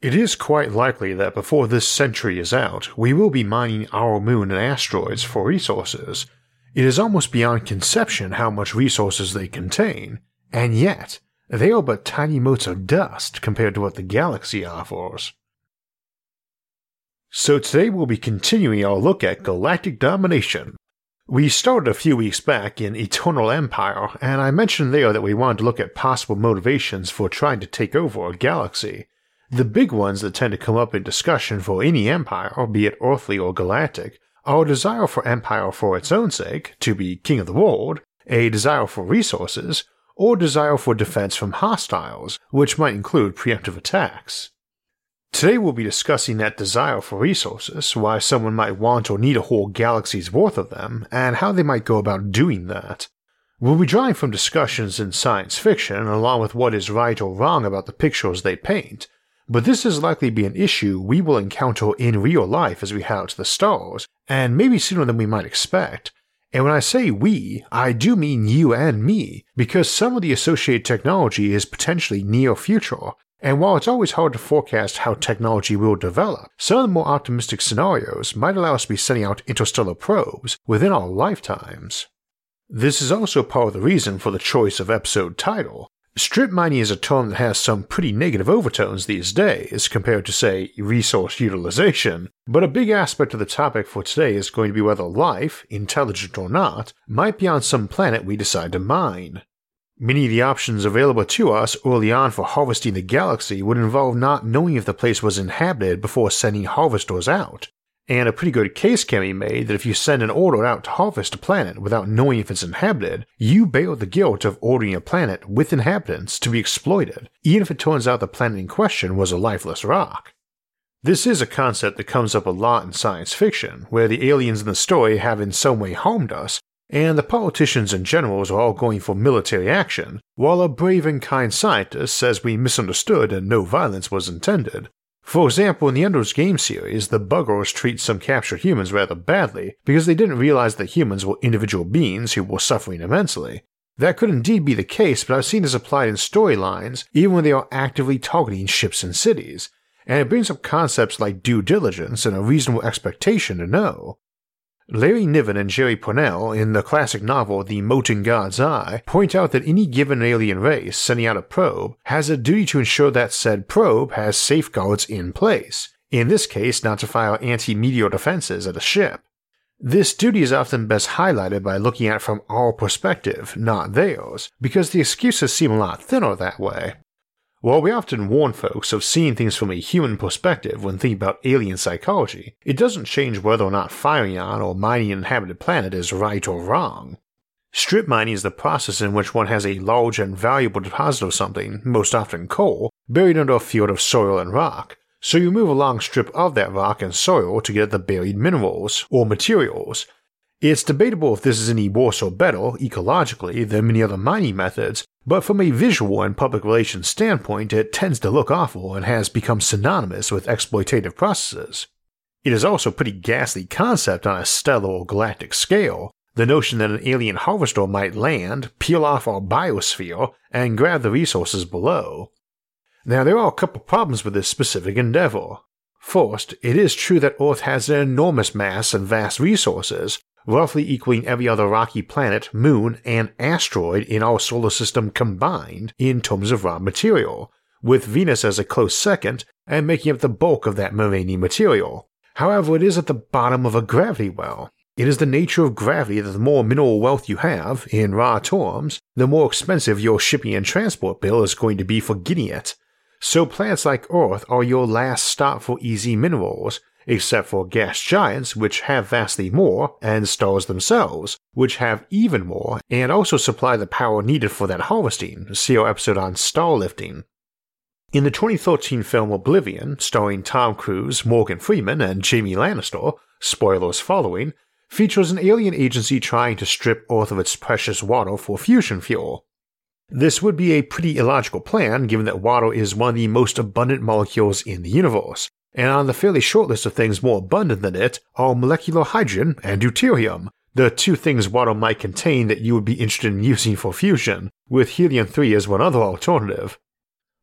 It is quite likely that before this century is out, we will be mining our moon and asteroids for resources. It is almost beyond conception how much resources they contain, and yet, they are but tiny motes of dust compared to what the galaxy offers. So today we'll be continuing our look at galactic domination. We started a few weeks back in Eternal Empire, and I mentioned there that we wanted to look at possible motivations for trying to take over a galaxy. The big ones that tend to come up in discussion for any empire, be it earthly or galactic, are a desire for empire for its own sake, to be king of the world, a desire for resources, or desire for defense from hostiles, which might include preemptive attacks. Today we'll be discussing that desire for resources, why someone might want or need a whole galaxy's worth of them, and how they might go about doing that. We'll be drawing from discussions in science fiction along with what is right or wrong about the pictures they paint, but this is likely to be an issue we will encounter in real life as we head out to the stars, and maybe sooner than we might expect. And when I say we, I do mean you and me, because some of the associated technology is potentially near future, and while it's always hard to forecast how technology will develop, some of the more optimistic scenarios might allow us to be sending out interstellar probes within our lifetimes. This is also part of the reason for the choice of episode title, Strip mining is a term that has some pretty negative overtones these days compared to, say, resource utilization, but a big aspect of the topic for today is going to be whether life, intelligent or not, might be on some planet we decide to mine. Many of the options available to us early on for harvesting the galaxy would involve not knowing if the place was inhabited before sending harvesters out, and a pretty good case can be made that if you send an order out to harvest a planet without knowing if it's inhabited, you bear the guilt of ordering a planet with inhabitants to be exploited, even if it turns out the planet in question was a lifeless rock. This is a concept that comes up a lot in science fiction, where the aliens in the story have in some way harmed us, and the politicians and generals are all going for military action, while a brave and kind scientist says we misunderstood and no violence was intended, for example, in the Ender's Game series, the Buggers treat some captured humans rather badly because they didn't realize that humans were individual beings who were suffering immensely. That could indeed be the case, but I've seen this applied in storylines even when they are actively targeting ships and cities, and it brings up concepts like due diligence and a reasonable expectation to know. Larry Niven and Jerry Pournelle, in the classic novel The Mote in God's Eye, point out that any given alien race sending out a probe has a duty to ensure that said probe has safeguards in place, in this case, not to fire anti meteor defenses at a ship. This duty is often best highlighted by looking at it from our perspective, not theirs, because the excuses seem a lot thinner that way. While we often warn folks of seeing things from a human perspective when thinking about alien psychology, it doesn't change whether or not firing on or mining an inhabited planet is right or wrong. Strip mining is the process in which one has a large and valuable deposit of something, most often coal, buried under a field of soil and rock, so you move a long strip of that rock and soil to get at the buried minerals, or materials, it's debatable if this is any worse or better, ecologically, than many other mining methods, but from a visual and public relations standpoint, it tends to look awful and has become synonymous with exploitative processes. It is also a pretty ghastly concept on a stellar or galactic scale, the notion that an alien harvester might land, peel off our biosphere, and grab the resources below. Now, there are a couple problems with this specific endeavor. First, it is true that Earth has an enormous mass and vast resources, roughly equaling every other rocky planet, moon, and asteroid in our solar system combined in terms of raw material, with Venus as a close second and making up the bulk of that remaining material. However, it is at the bottom of a gravity well. It is the nature of gravity that the more mineral wealth you have, in raw terms, the more expensive your shipping and transport bill is going to be for getting it. So planets like Earth are your last stop for easy minerals, except for gas giants, which have vastly more, and stars themselves, which have even more, and also supply the power needed for that harvesting. See our episode on star lifting. In the 2013 film Oblivion, starring Tom Cruise, Morgan Freeman, and Jaime Lannister, spoilers following, features an alien agency trying to strip Earth of its precious water for fusion fuel. This would be a pretty illogical plan given that water is one of the most abundant molecules in the universe, and on the fairly short list of things more abundant than it are molecular hydrogen and deuterium, the two things water might contain that you would be interested in using for fusion, with helium 3 as one other alternative.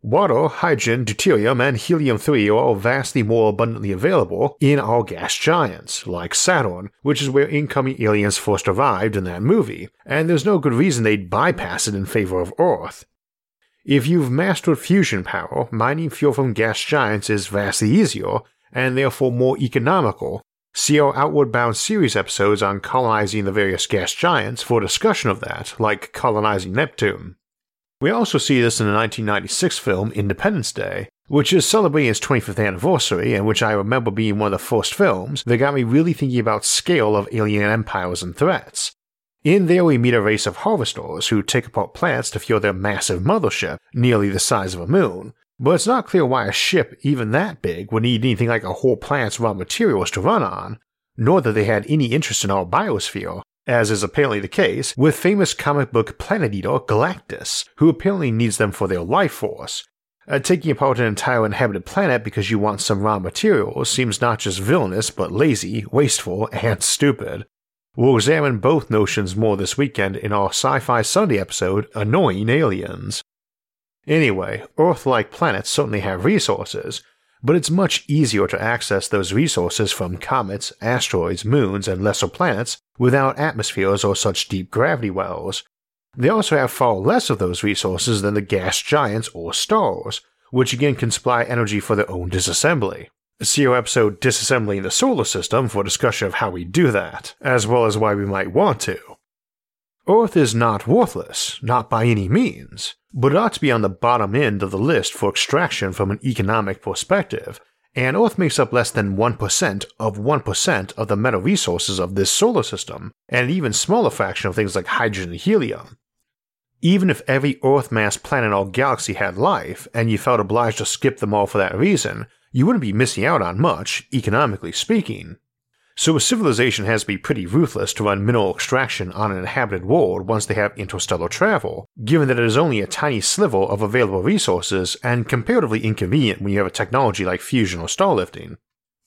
Water, hydrogen, deuterium, and helium 3 are all vastly more abundantly available in our gas giants, like Saturn, which is where incoming aliens first arrived in that movie, and there's no good reason they'd bypass it in favor of Earth. If you've mastered fusion power, mining fuel from gas giants is vastly easier, and therefore more economical. See our Outward Bound series episodes on colonizing the various gas giants for discussion of that, like colonizing Neptune. We also see this in the 1996 film Independence Day, which is celebrating its 25th anniversary and which I remember being one of the first films that got me really thinking about scale of alien empires and threats. In there we meet a race of harvesters who take apart plants to fuel their massive mothership, nearly the size of a moon, but it's not clear why a ship even that big would need anything like a whole plant's raw materials to run on, nor that they had any interest in our biosphere, as is apparently the case with famous comic book planet eater Galactus, who apparently needs them for their life force. Uh, taking apart an entire inhabited planet because you want some raw materials seems not just villainous but lazy, wasteful, and stupid. We'll examine both notions more this weekend in our Sci Fi Sunday episode, Annoying Aliens. Anyway, Earth like planets certainly have resources, but it's much easier to access those resources from comets, asteroids, moons, and lesser planets without atmospheres or such deep gravity wells. They also have far less of those resources than the gas giants or stars, which again can supply energy for their own disassembly. See our episode Disassembling the Solar System for discussion of how we do that, as well as why we might want to. Earth is not worthless, not by any means, but it ought to be on the bottom end of the list for extraction from an economic perspective, and Earth makes up less than 1% of 1% of the metal resources of this solar system, and an even smaller fraction of things like hydrogen and helium. Even if every Earth mass planet in our galaxy had life, and you felt obliged to skip them all for that reason, you wouldn't be missing out on much, economically speaking. So a civilization has to be pretty ruthless to run mineral extraction on an inhabited world once they have interstellar travel, given that it is only a tiny sliver of available resources and comparatively inconvenient when you have a technology like fusion or starlifting.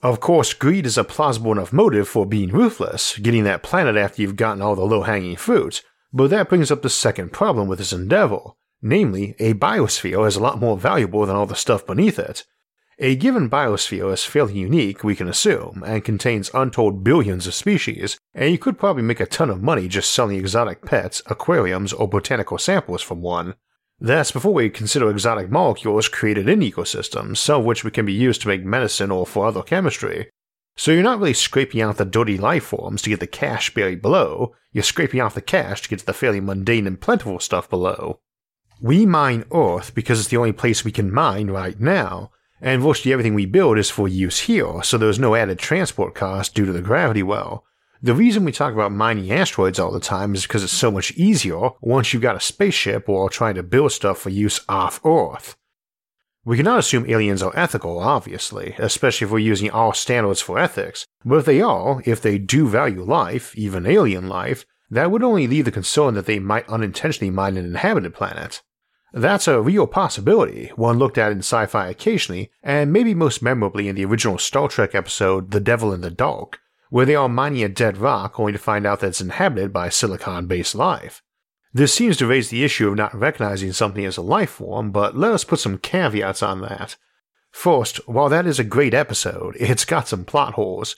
Of course, greed is a plausible enough motive for being ruthless, getting that planet after you've gotten all the low hanging fruit, but that brings up the second problem with this endeavor. Namely, a biosphere is a lot more valuable than all the stuff beneath it, a given biosphere is fairly unique, we can assume, and contains untold billions of species, and you could probably make a ton of money just selling exotic pets, aquariums, or botanical samples from one. That's before we consider exotic molecules created in ecosystems, some of which can be used to make medicine or for other chemistry. So you're not really scraping out the dirty life forms to get the cash buried below, you're scraping off the cash to get to the fairly mundane and plentiful stuff below. We mine Earth because it's the only place we can mine right now, and virtually everything we build is for use here, so there's no added transport cost due to the gravity well. The reason we talk about mining asteroids all the time is because it's so much easier once you've got a spaceship or trying to build stuff for use off Earth. We cannot assume aliens are ethical, obviously, especially if we're using our standards for ethics, but if they are, if they do value life, even alien life, that would only leave the concern that they might unintentionally mine an inhabited planet. That's a real possibility, one looked at in sci fi occasionally, and maybe most memorably in the original Star Trek episode The Devil in the Dark, where they are mining a dead rock only to find out that it's inhabited by silicon based life. This seems to raise the issue of not recognizing something as a life form, but let us put some caveats on that. First, while that is a great episode, it's got some plot holes,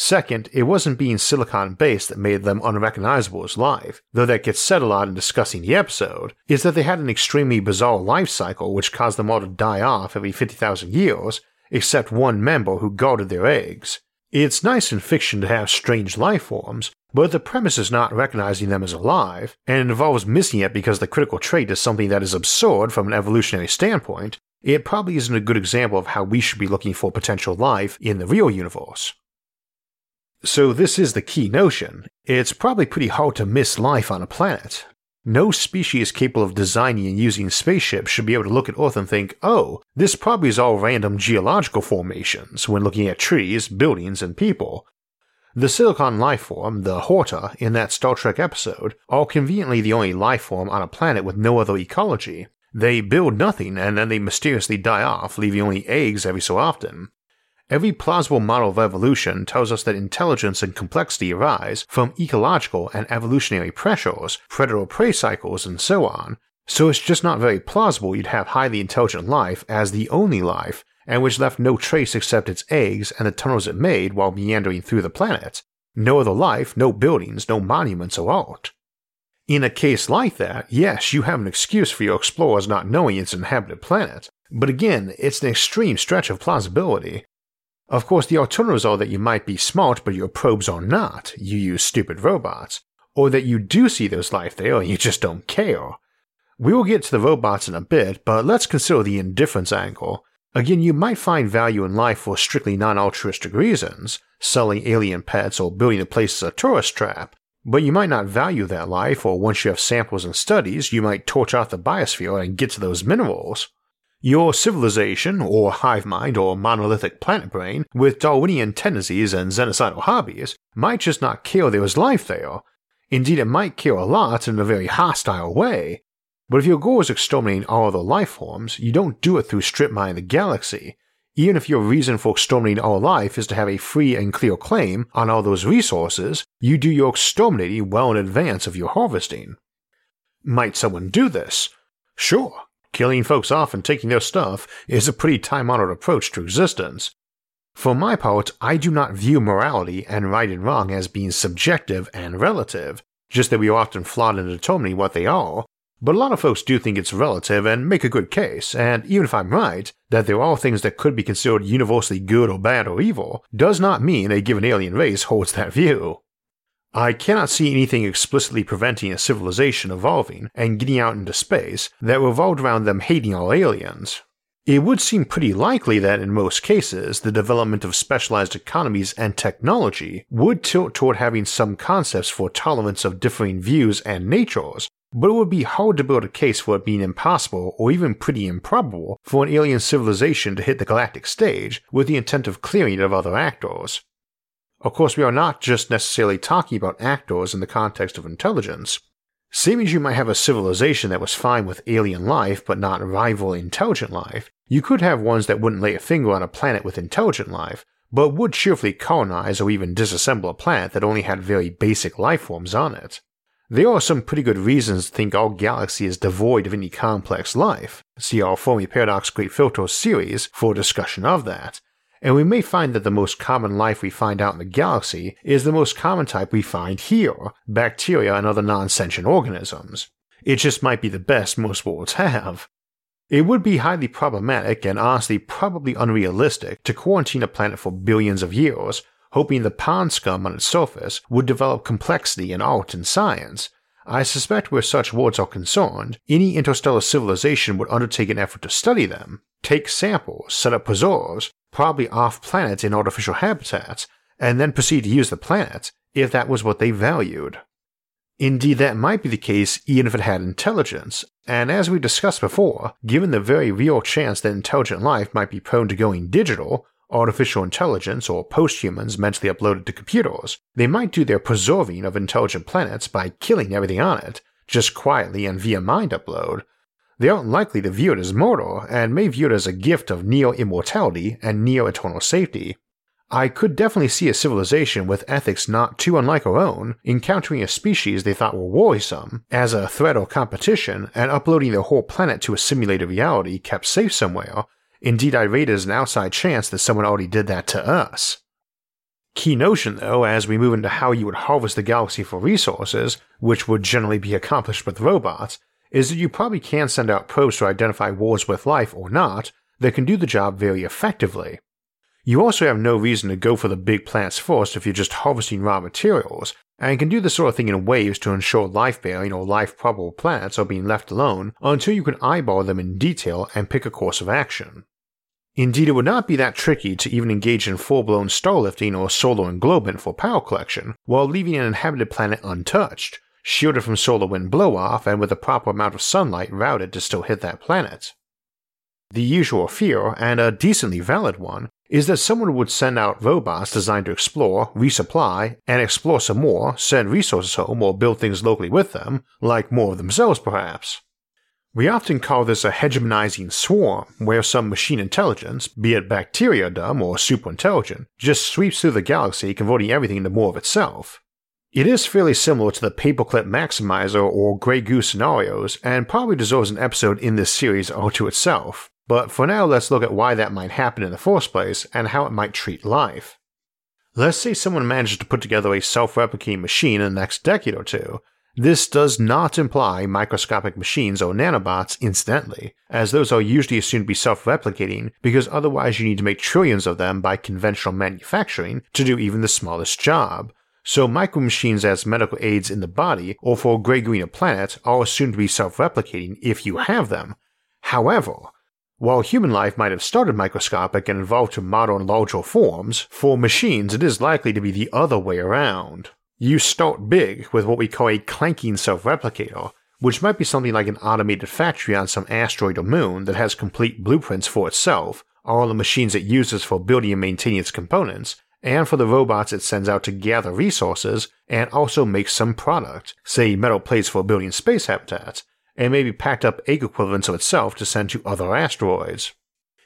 Second, it wasn't being silicon based that made them unrecognizable as live, though that gets said a lot in discussing the episode, is that they had an extremely bizarre life cycle which caused them all to die off every 50,000 years, except one member who guarded their eggs. It's nice in fiction to have strange life forms, but the premise is not recognizing them as alive, and involves missing it because the critical trait is something that is absurd from an evolutionary standpoint, it probably isn't a good example of how we should be looking for potential life in the real universe. So, this is the key notion. It's probably pretty hard to miss life on a planet. No species capable of designing and using spaceships should be able to look at Earth and think, oh, this probably is all random geological formations when looking at trees, buildings, and people. The Silicon life form, the Horta, in that Star Trek episode, are conveniently the only life form on a planet with no other ecology. They build nothing and then they mysteriously die off, leaving only eggs every so often. Every plausible model of evolution tells us that intelligence and complexity arise from ecological and evolutionary pressures, predator prey cycles, and so on, so it's just not very plausible you'd have highly intelligent life as the only life, and which left no trace except its eggs and the tunnels it made while meandering through the planet. No other life, no buildings, no monuments or art. In a case like that, yes, you have an excuse for your explorers not knowing it's inhabited planet, but again, it's an extreme stretch of plausibility. Of course, the alternatives are that you might be smart but your probes are not, you use stupid robots, or that you do see there's life there and you just don't care. We will get to the robots in a bit, but let's consider the indifference angle. Again, you might find value in life for strictly non altruistic reasons, selling alien pets or building a place as a tourist trap, but you might not value that life, or once you have samples and studies, you might torch out the biosphere and get to those minerals. Your civilization, or hive mind, or monolithic planet brain, with Darwinian tendencies and xenocidal hobbies, might just not care there was life there. Indeed, it might care a lot in a very hostile way, but if your goal is exterminating all other life forms, you don't do it through strip mining the galaxy, even if your reason for exterminating all life is to have a free and clear claim on all those resources, you do your exterminating well in advance of your harvesting. Might someone do this? Sure, killing folks off and taking their stuff is a pretty time honored approach to existence. For my part, I do not view morality and right and wrong as being subjective and relative, just that we are often flawed in determining what they are, but a lot of folks do think it's relative and make a good case, and even if I'm right, that there are things that could be considered universally good or bad or evil, does not mean a given alien race holds that view. I cannot see anything explicitly preventing a civilization evolving and getting out into space that revolved around them hating all aliens. It would seem pretty likely that in most cases, the development of specialized economies and technology would tilt toward having some concepts for tolerance of differing views and natures but it would be hard to build a case for it being impossible or even pretty improbable for an alien civilization to hit the galactic stage with the intent of clearing it of other actors. Of course, we are not just necessarily talking about actors in the context of intelligence. Same as you might have a civilization that was fine with alien life but not rival intelligent life, you could have ones that wouldn't lay a finger on a planet with intelligent life, but would cheerfully colonize or even disassemble a planet that only had very basic life forms on it. There are some pretty good reasons to think our galaxy is devoid of any complex life. See our Fermi Paradox Great Filter series for a discussion of that. And we may find that the most common life we find out in the galaxy is the most common type we find here bacteria and other non sentient organisms. It just might be the best most worlds have. It would be highly problematic and honestly probably unrealistic to quarantine a planet for billions of years hoping the pond scum on its surface would develop complexity in art and science. I suspect where such worlds are concerned, any interstellar civilization would undertake an effort to study them, take samples, set up preserves, probably off planet in artificial habitats, and then proceed to use the planet, if that was what they valued. Indeed, that might be the case even if it had intelligence, and as we discussed before, given the very real chance that intelligent life might be prone to going digital, artificial intelligence or posthumans mentally uploaded to computers, they might do their preserving of intelligent planets by killing everything on it, just quietly and via mind upload. They aren't likely to view it as mortal, and may view it as a gift of neo immortality and neo eternal safety. I could definitely see a civilization with ethics not too unlike our own encountering a species they thought were worrisome as a threat or competition and uploading their whole planet to a simulated reality kept safe somewhere Indeed, I rate it as an outside chance that someone already did that to us. Key notion, though, as we move into how you would harvest the galaxy for resources, which would generally be accomplished with robots, is that you probably can send out probes to identify worlds with life or not that can do the job very effectively. You also have no reason to go for the big plants first if you're just harvesting raw materials, and can do the sort of thing in waves to ensure life bearing or life probable plants are being left alone until you can eyeball them in detail and pick a course of action. Indeed, it would not be that tricky to even engage in full blown starlifting or solar englobement for power collection while leaving an inhabited planet untouched, shielded from solar wind blow off and with the proper amount of sunlight routed to still hit that planet. The usual fear, and a decently valid one, is that someone would send out robots designed to explore, resupply, and explore some more, send resources home, or build things locally with them, like more of themselves perhaps. We often call this a hegemonizing swarm, where some machine intelligence, be it bacteria dumb or superintelligent, just sweeps through the galaxy, converting everything into more of itself. It is fairly similar to the Paperclip Maximizer or Grey Goo scenarios, and probably deserves an episode in this series all to itself, but for now let's look at why that might happen in the first place and how it might treat life. Let's say someone manages to put together a self replicating machine in the next decade or two. This does not imply microscopic machines or nanobots incidentally, as those are usually assumed to be self replicating because otherwise you need to make trillions of them by conventional manufacturing to do even the smallest job, so micromachines as medical aids in the body or for Grey Green a planet are assumed to be self-replicating if you have them. However, while human life might have started microscopic and evolved to modern larger forms, for machines it is likely to be the other way around. You start big with what we call a clanking self-replicator, which might be something like an automated factory on some asteroid or moon that has complete blueprints for itself, all the machines it uses for building and maintaining its components, and for the robots it sends out to gather resources and also make some product, say metal plates for building space habitats, and maybe packed up egg equivalents of itself to send to other asteroids.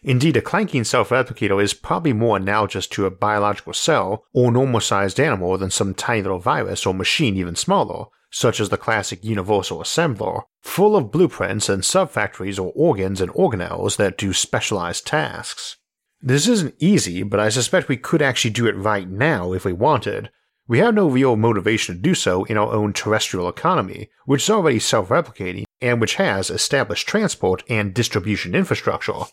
Indeed, a clanking self replicator is probably more analogous to a biological cell or normal sized animal than some tiny little virus or machine even smaller, such as the classic universal assembler, full of blueprints and sub-factories or organs and organelles that do specialized tasks. This isn't easy, but I suspect we could actually do it right now if we wanted. We have no real motivation to do so in our own terrestrial economy, which is already self replicating and which has established transport and distribution infrastructure.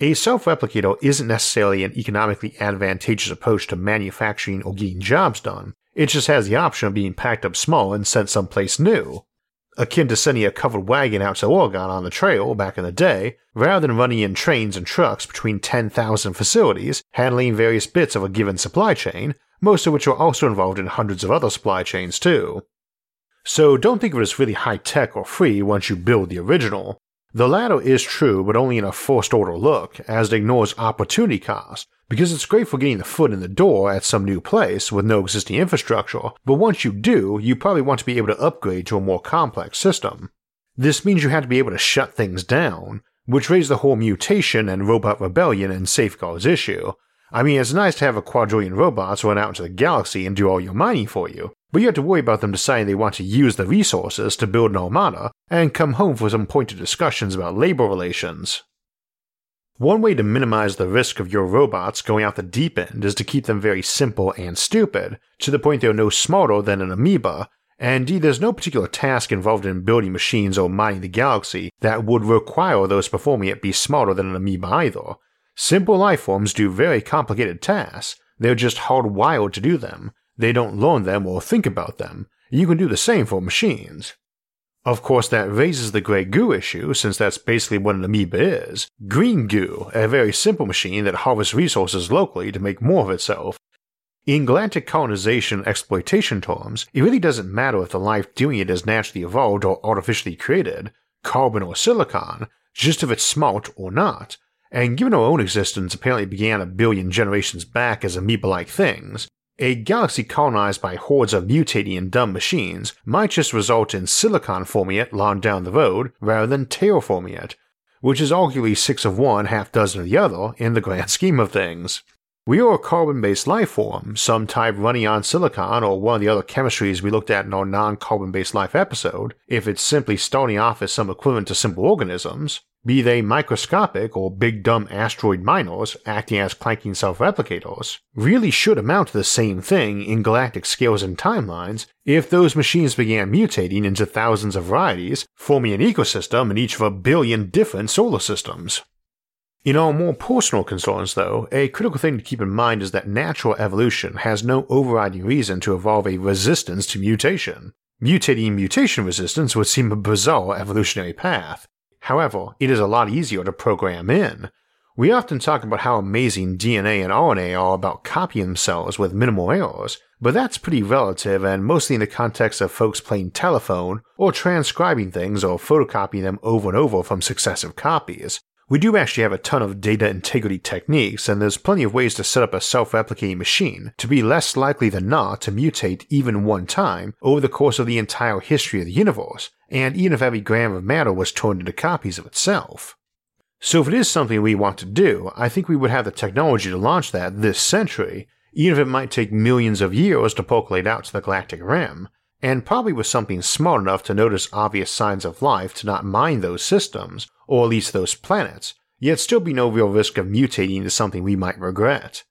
A self replicator isn't necessarily an economically advantageous approach to manufacturing or getting jobs done, it just has the option of being packed up small and sent someplace new akin to sending a covered wagon out to Oregon on the trail back in the day, rather than running in trains and trucks between 10,000 facilities, handling various bits of a given supply chain, most of which are also involved in hundreds of other supply chains too. So don't think of it as really high tech or free once you build the original. The latter is true, but only in a first order look, as it ignores opportunity cost, because it's great for getting the foot in the door at some new place with no existing infrastructure, but once you do, you probably want to be able to upgrade to a more complex system. This means you have to be able to shut things down, which raises the whole mutation and robot rebellion and safeguards issue. I mean, it's nice to have a quadrillion robots run out into the galaxy and do all your mining for you, but you have to worry about them deciding they want to use the resources to build an armada and come home for some pointed discussions about labor relations. One way to minimize the risk of your robots going out the deep end is to keep them very simple and stupid, to the point they're no smarter than an amoeba, and indeed there's no particular task involved in building machines or mining the galaxy that would require those performing it be smarter than an amoeba either. Simple life forms do very complicated tasks, they're just hardwired to do them, they don't learn them or think about them. You can do the same for machines. Of course, that raises the grey goo issue, since that's basically what an amoeba is. Green goo, a very simple machine that harvests resources locally to make more of itself. In galactic colonization exploitation terms, it really doesn't matter if the life doing it is naturally evolved or artificially created, carbon or silicon, just if it's smart or not. And given our own existence apparently began a billion generations back as amoeba like things, a galaxy colonized by hordes of mutating and dumb machines might just result in silicon forming it long down the road rather than terraforming it, which is arguably six of one, half dozen of the other in the grand scheme of things. We are a carbon based life form, some type running on silicon or one of the other chemistries we looked at in our non carbon based life episode, if it's simply starting off as some equivalent to simple organisms, be they microscopic or big dumb asteroid miners acting as clanking self replicators, really should amount to the same thing in galactic scales and timelines if those machines began mutating into thousands of varieties, forming an ecosystem in each of a billion different solar systems. In our more personal concerns, though, a critical thing to keep in mind is that natural evolution has no overriding reason to evolve a resistance to mutation. Mutating mutation resistance would seem a bizarre evolutionary path, However, it is a lot easier to program in. We often talk about how amazing DNA and RNA are about copying themselves with minimal errors, but that's pretty relative and mostly in the context of folks playing telephone or transcribing things or photocopying them over and over from successive copies. We do actually have a ton of data integrity techniques, and there's plenty of ways to set up a self replicating machine to be less likely than not to mutate even one time over the course of the entire history of the universe, and even if every gram of matter was turned into copies of itself. So, if it is something we want to do, I think we would have the technology to launch that this century, even if it might take millions of years to percolate out to the galactic rim, and probably with something smart enough to notice obvious signs of life to not mine those systems, or at least those planets, yet still be no real risk of mutating into something we might regret.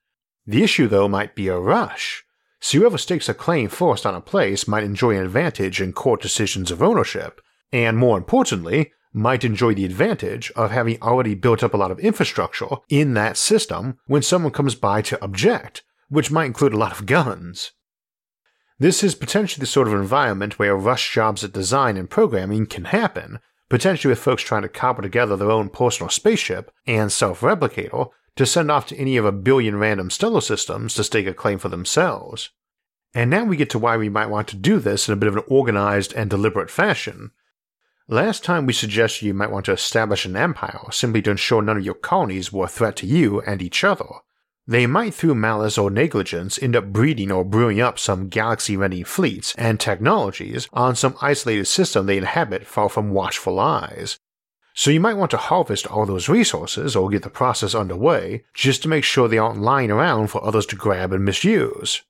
The issue, though, might be a rush. So whoever stakes a claim first on a place might enjoy an advantage in court decisions of ownership, and more importantly, might enjoy the advantage of having already built up a lot of infrastructure in that system when someone comes by to object, which might include a lot of guns. This is potentially the sort of environment where rush jobs at design and programming can happen, potentially with folks trying to cobble together their own personal spaceship and self replicator to send off to any of a billion random stellar systems to stake a claim for themselves. And now we get to why we might want to do this in a bit of an organized and deliberate fashion. Last time we suggested you might want to establish an empire simply to ensure none of your colonies were a threat to you and each other. They might, through malice or negligence, end up breeding or brewing up some galaxy ready fleets and technologies on some isolated system they inhabit far from watchful eyes. So you might want to harvest all those resources or get the process underway just to make sure they aren't lying around for others to grab and misuse.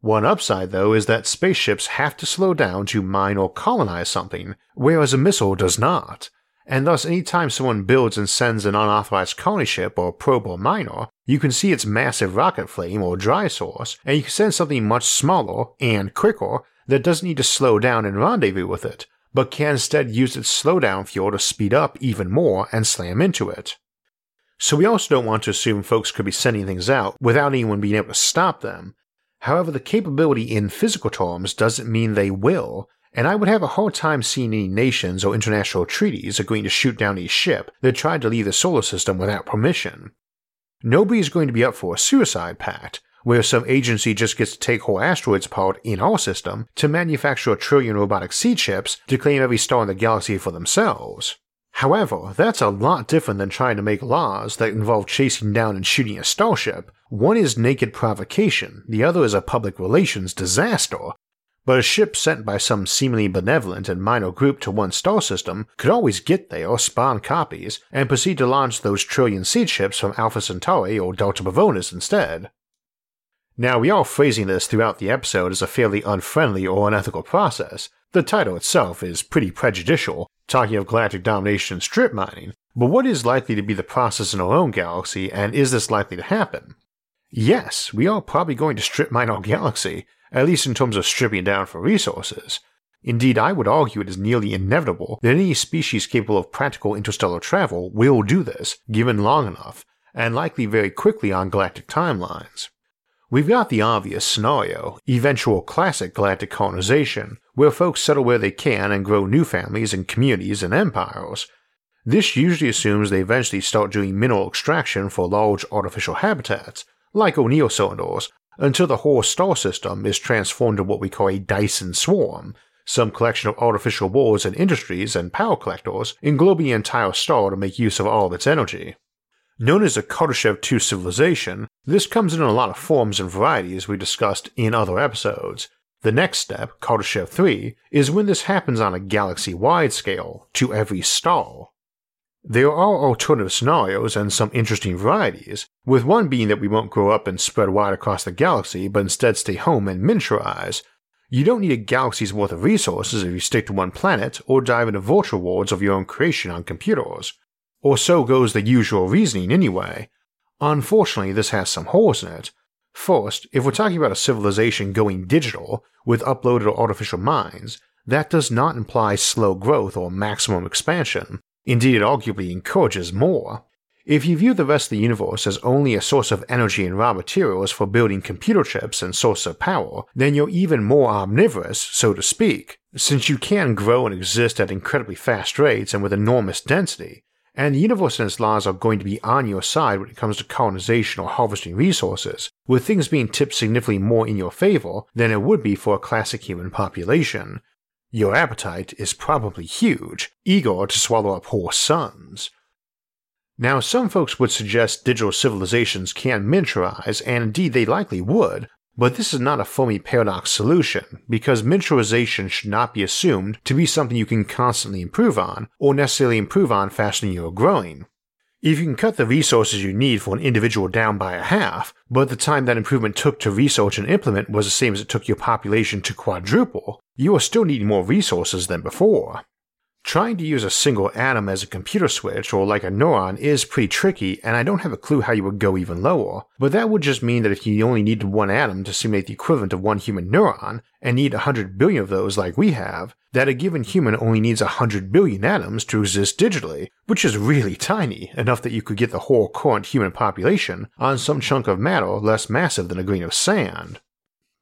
One upside, though, is that spaceships have to slow down to mine or colonize something, whereas a missile does not and thus anytime someone builds and sends an unauthorized colony ship or probe or miner, you can see its massive rocket flame or dry source, and you can send something much smaller and quicker that doesn't need to slow down and rendezvous with it, but can instead use its slowdown fuel to speed up even more and slam into it. So we also don't want to assume folks could be sending things out without anyone being able to stop them. However, the capability in physical terms doesn't mean they will, and I would have a hard time seeing any nations or international treaties agreeing to shoot down a ship that tried to leave the solar system without permission. Nobody is going to be up for a suicide pact, where some agency just gets to take whole asteroids apart in our system to manufacture a trillion robotic seed ships to claim every star in the galaxy for themselves. However, that's a lot different than trying to make laws that involve chasing down and shooting a starship. One is naked provocation, the other is a public relations disaster, but a ship sent by some seemingly benevolent and minor group to one star system could always get there, spawn copies, and proceed to launch those trillion seed ships from Alpha Centauri or Delta Pavonis instead. Now, we are phrasing this throughout the episode as a fairly unfriendly or unethical process. The title itself is pretty prejudicial, talking of galactic domination and strip mining, but what is likely to be the process in our own galaxy, and is this likely to happen? Yes, we are probably going to strip mine our galaxy, at least in terms of stripping down for resources. Indeed, I would argue it is nearly inevitable that any species capable of practical interstellar travel will do this, given long enough, and likely very quickly on galactic timelines. We've got the obvious scenario, eventual classic galactic colonization, where folks settle where they can and grow new families and communities and empires. This usually assumes they eventually start doing mineral extraction for large artificial habitats, like O'Neill cylinders, until the whole star system is transformed into what we call a Dyson swarm, some collection of artificial worlds and industries and power collectors englobing the entire star to make use of all of its energy. Known as the Kardashev 2 civilization, this comes in a lot of forms and varieties we discussed in other episodes. The next step, Kardashev 3, is when this happens on a galaxy wide scale, to every star. There are alternative scenarios and some interesting varieties, with one being that we won't grow up and spread wide across the galaxy, but instead stay home and miniaturize. You don't need a galaxy's worth of resources if you stick to one planet or dive into virtual worlds of your own creation on computers. Or so goes the usual reasoning anyway. Unfortunately, this has some holes in it. First, if we're talking about a civilization going digital with uploaded artificial minds, that does not imply slow growth or maximum expansion. Indeed, it arguably encourages more. If you view the rest of the universe as only a source of energy and raw materials for building computer chips and source of power, then you're even more omnivorous, so to speak, since you can grow and exist at incredibly fast rates and with enormous density, and the universe and its laws are going to be on your side when it comes to colonization or harvesting resources, with things being tipped significantly more in your favor than it would be for a classic human population, your appetite is probably huge, eager to swallow up whole suns. Now, some folks would suggest digital civilizations can miniaturize, and indeed they likely would, but this is not a Fermi paradox solution, because miniaturization should not be assumed to be something you can constantly improve on, or necessarily improve on faster than you are growing. If you can cut the resources you need for an individual down by a half, but the time that improvement took to research and implement was the same as it took your population to quadruple, you are still needing more resources than before. Trying to use a single atom as a computer switch or like a neuron is pretty tricky, and I don't have a clue how you would go even lower, but that would just mean that if you only needed one atom to simulate the equivalent of one human neuron, and need 100 billion of those like we have, that a given human only needs 100 billion atoms to exist digitally, which is really tiny, enough that you could get the whole current human population on some chunk of matter less massive than a grain of sand.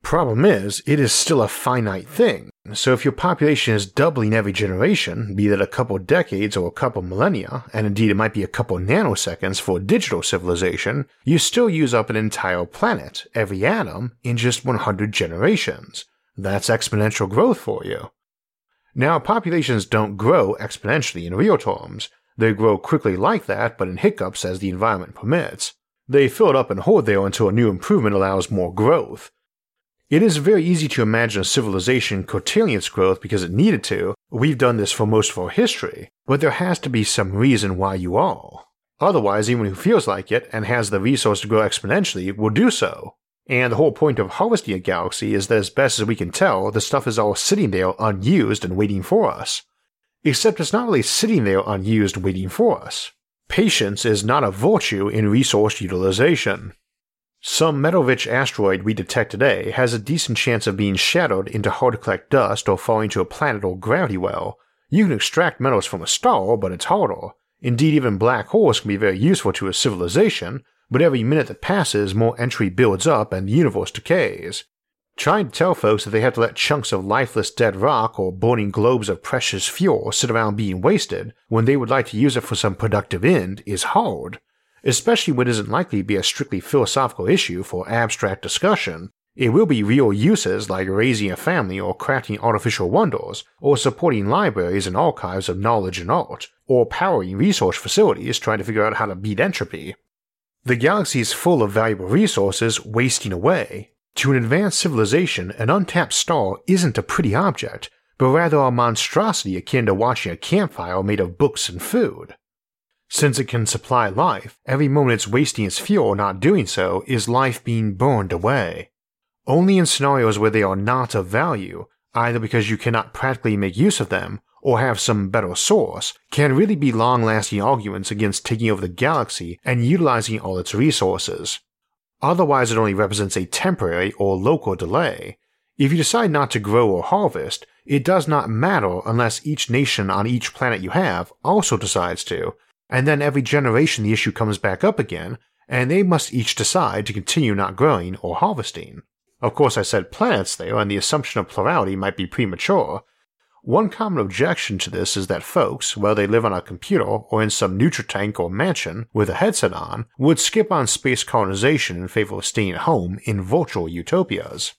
Problem is, it is still a finite thing, so if your population is doubling every generation, be that a couple decades or a couple millennia, and indeed it might be a couple nanoseconds for a digital civilization, you still use up an entire planet, every atom, in just 100 generations. That's exponential growth for you. Now, populations don't grow exponentially in real terms. They grow quickly like that, but in hiccups as the environment permits. They fill it up and hold there until a new improvement allows more growth. It is very easy to imagine a civilization curtailing its growth because it needed to. We've done this for most of our history, but there has to be some reason why you are. Otherwise, anyone who feels like it and has the resource to grow exponentially will do so. And the whole point of harvesting a galaxy is that as best as we can tell, the stuff is all sitting there unused and waiting for us. Except it's not really sitting there unused waiting for us. Patience is not a virtue in resource utilization. Some metal-rich asteroid we detect today has a decent chance of being shattered into hard to collect dust or falling to a planet or gravity well. You can extract metals from a star, but it's harder. Indeed, even black holes can be very useful to a civilization, but every minute that passes, more entropy builds up and the universe decays. Trying to tell folks that they have to let chunks of lifeless dead rock or burning globes of precious fuel sit around being wasted when they would like to use it for some productive end is hard especially when it isn't likely to be a strictly philosophical issue for abstract discussion. It will be real uses like raising a family or crafting artificial wonders, or supporting libraries and archives of knowledge and art, or powering research facilities trying to figure out how to beat entropy. The galaxy is full of valuable resources wasting away. To an advanced civilization, an untapped star isn't a pretty object, but rather a monstrosity akin to watching a campfire made of books and food. Since it can supply life, every moment it's wasting its fuel not doing so is life being burned away. Only in scenarios where they are not of value, either because you cannot practically make use of them or have some better source, can really be long lasting arguments against taking over the galaxy and utilizing all its resources. Otherwise, it only represents a temporary or local delay. If you decide not to grow or harvest, it does not matter unless each nation on each planet you have also decides to, and then every generation the issue comes back up again, and they must each decide to continue not growing or harvesting. Of course, I said planets there, and the assumption of plurality might be premature. One common objection to this is that folks, whether they live on a computer or in some nutrient tank or mansion with a headset on, would skip on space colonization in favor of staying at home in virtual utopias.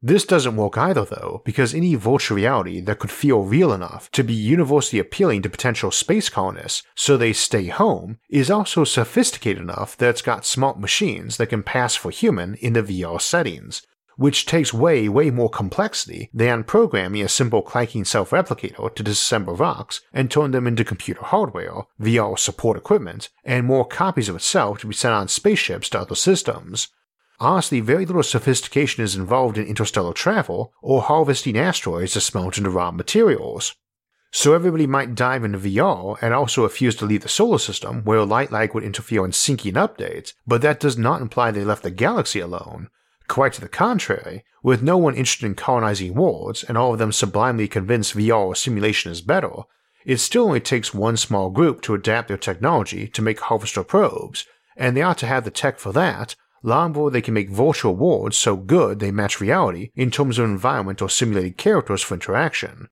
This doesn't work either, though, because any virtual reality that could feel real enough to be universally appealing to potential space colonists so they stay home is also sophisticated enough that it's got smart machines that can pass for human in the VR settings, which takes way, way more complexity than programming a simple clanking self replicator to disassemble rocks and turn them into computer hardware, VR support equipment, and more copies of itself to be sent on spaceships to other systems. Honestly, very little sophistication is involved in interstellar travel or harvesting asteroids to smelt into raw materials. So everybody might dive into VR and also refuse to leave the solar system where light lag would interfere in syncing updates, but that does not imply they left the galaxy alone. Quite to the contrary, with no one interested in colonizing worlds and all of them sublimely convinced VR simulation is better, it still only takes one small group to adapt their technology to make harvester probes, and they ought to have the tech for that, before they can make virtual worlds so good they match reality in terms of environment or simulated characters for interaction.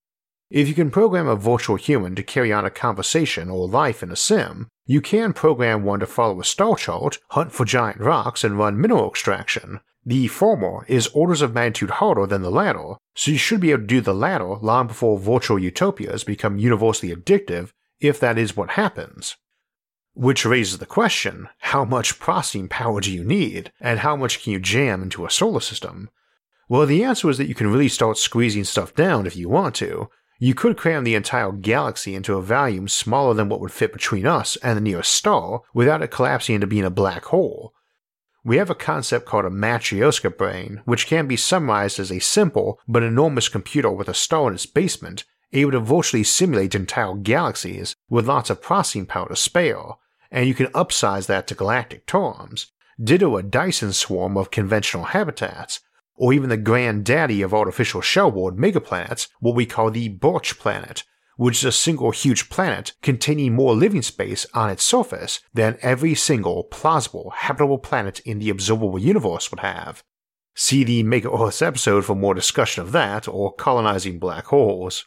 If you can program a virtual human to carry on a conversation or life in a sim, you can program one to follow a star chart, hunt for giant rocks, and run mineral extraction. The former is orders of magnitude harder than the latter, so you should be able to do the latter long before virtual utopias become universally addictive, if that is what happens. Which raises the question how much processing power do you need, and how much can you jam into a solar system? Well, the answer is that you can really start squeezing stuff down if you want to. You could cram the entire galaxy into a volume smaller than what would fit between us and the nearest star without it collapsing into being a black hole. We have a concept called a Matryoshka brain, which can be summarized as a simple but enormous computer with a star in its basement, able to virtually simulate entire galaxies with lots of processing power to spare, and you can upsize that to galactic terms. Ditto a Dyson swarm of conventional habitats, or even the granddaddy of artificial shellworld megaplanets, what we call the Birch planet, which is a single huge planet containing more living space on its surface than every single plausible habitable planet in the observable universe would have. See the Mega Earths episode for more discussion of that or colonizing black holes.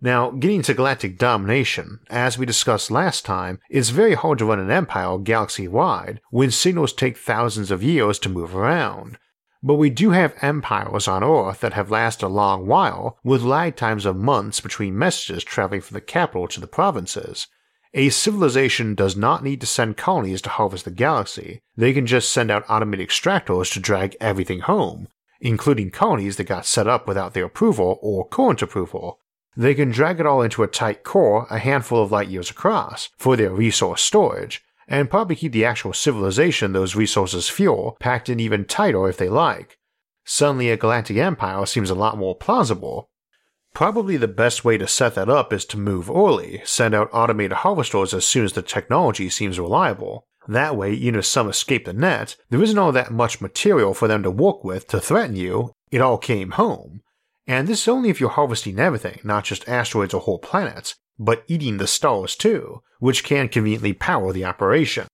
Now, getting to galactic domination, as we discussed last time, it's very hard to run an empire galaxy wide when signals take thousands of years to move around, but we do have empires on Earth that have lasted a long while, with lag times of months between messages traveling from the capital to the provinces. A civilization does not need to send colonies to harvest the galaxy, they can just send out automated extractors to drag everything home, including colonies that got set up without their approval or current approval. They can drag it all into a tight core a handful of light years across for their resource storage, and probably keep the actual civilization those resources fuel packed in even tighter if they like. Suddenly, a galactic empire seems a lot more plausible. Probably the best way to set that up is to move early, send out automated harvesters as soon as the technology seems reliable. That way, even if some escape the net, there isn't all that much material for them to work with to threaten you, it all came home. And this is only if you're harvesting everything, not just asteroids or whole planets, but eating the stars too, which can conveniently power the operation.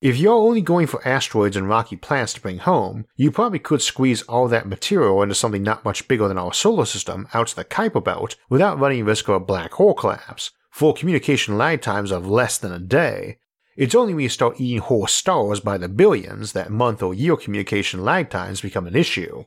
If you're only going for asteroids and rocky planets to bring home, you probably could squeeze all that material into something not much bigger than our solar system out to the Kuiper Belt without running risk of a black hole collapse, for communication lag times of less than a day. It's only when you start eating whole stars by the billions that month or year communication lag times become an issue.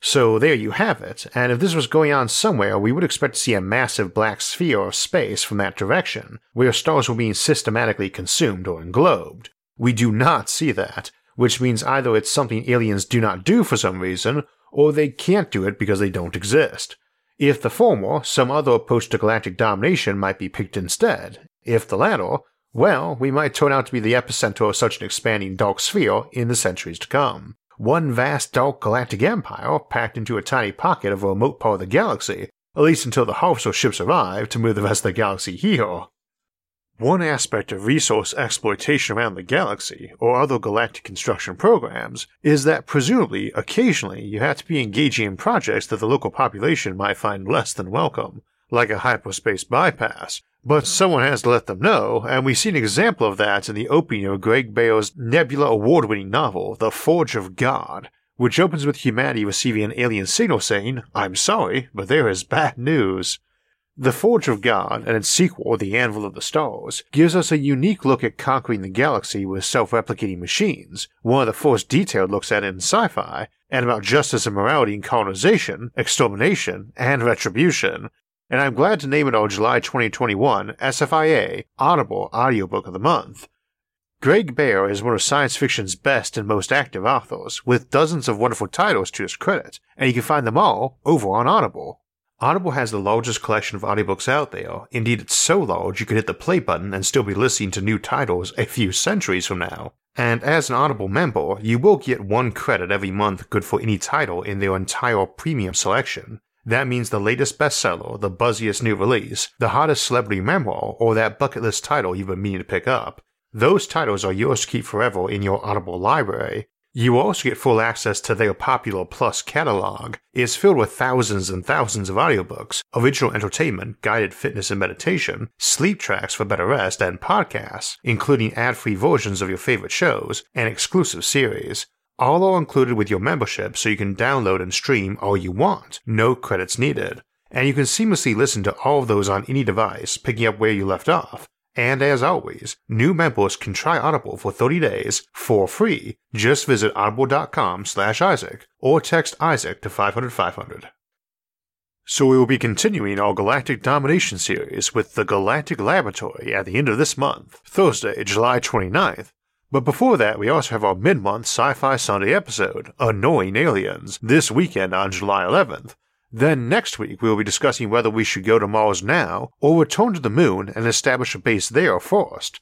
So there you have it, and if this was going on somewhere, we would expect to see a massive black sphere of space from that direction, where stars were being systematically consumed or englobed. We do not see that, which means either it's something aliens do not do for some reason, or they can't do it because they don't exist. If the former, some other to galactic domination might be picked instead. If the latter, well, we might turn out to be the epicenter of such an expanding dark sphere in the centuries to come one vast dark galactic empire packed into a tiny pocket of a remote part of the galaxy, at least until the harvester ships arrive to move the rest of the galaxy here. One aspect of resource exploitation around the galaxy, or other galactic construction programs, is that presumably, occasionally, you have to be engaging in projects that the local population might find less than welcome, like a hyperspace bypass, but someone has to let them know, and we see an example of that in the opening of Greg Bear's Nebula award winning novel, The Forge of God, which opens with humanity receiving an alien signal saying, I'm sorry, but there is bad news. The Forge of God and its sequel, The Anvil of the Stars, gives us a unique look at conquering the galaxy with self replicating machines, one of the first detailed looks at in sci fi, and about justice and morality in colonization, extermination, and retribution, and I'm glad to name it our July 2021 SFIA Audible Audiobook of the Month. Greg Bear is one of science fiction's best and most active authors, with dozens of wonderful titles to his credit, and you can find them all over on Audible. Audible has the largest collection of audiobooks out there. Indeed, it's so large you could hit the play button and still be listening to new titles a few centuries from now. And as an Audible member, you will get one credit every month good for any title in their entire premium selection. That means the latest bestseller, the buzziest new release, the hottest celebrity memoir, or that bucket list title you've been meaning to pick up. Those titles are yours to keep forever in your Audible library. You also get full access to their popular Plus catalog. It's filled with thousands and thousands of audiobooks, original entertainment, guided fitness and meditation, sleep tracks for better rest, and podcasts, including ad free versions of your favorite shows and exclusive series. All are included with your membership so you can download and stream all you want, no credits needed. And you can seamlessly listen to all of those on any device, picking up where you left off. And as always, new members can try Audible for 30 days for free. Just visit audible.com slash Isaac or text Isaac to 500 500. So we will be continuing our Galactic Domination series with the Galactic Laboratory at the end of this month, Thursday, July 29th. But before that, we also have our mid month Sci Fi Sunday episode, Annoying Aliens, this weekend on July 11th. Then next week, we will be discussing whether we should go to Mars now or return to the moon and establish a base there first.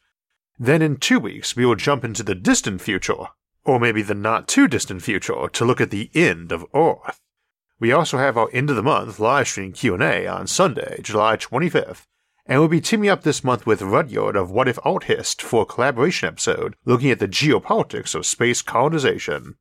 Then in two weeks, we will jump into the distant future, or maybe the not too distant future, to look at the end of Earth. We also have our end of the month live stream Q&A on Sunday, July 25th, and we'll be teaming up this month with Rudyard of What If Alt Hist for a collaboration episode looking at the geopolitics of space colonization.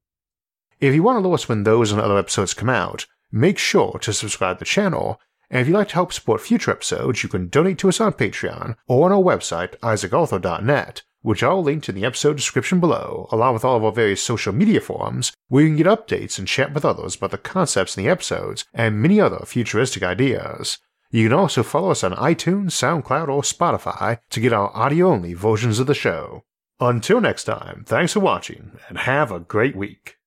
If you want to know us when those and other episodes come out, make sure to subscribe to the channel, and if you'd like to help support future episodes, you can donate to us on Patreon or on our website, isaacarthur.net, which I'll link in the episode description below, along with all of our various social media forums, where you can get updates and chat with others about the concepts in the episodes and many other futuristic ideas. You can also follow us on iTunes, SoundCloud, or Spotify to get our audio only versions of the show. Until next time, thanks for watching and have a great week.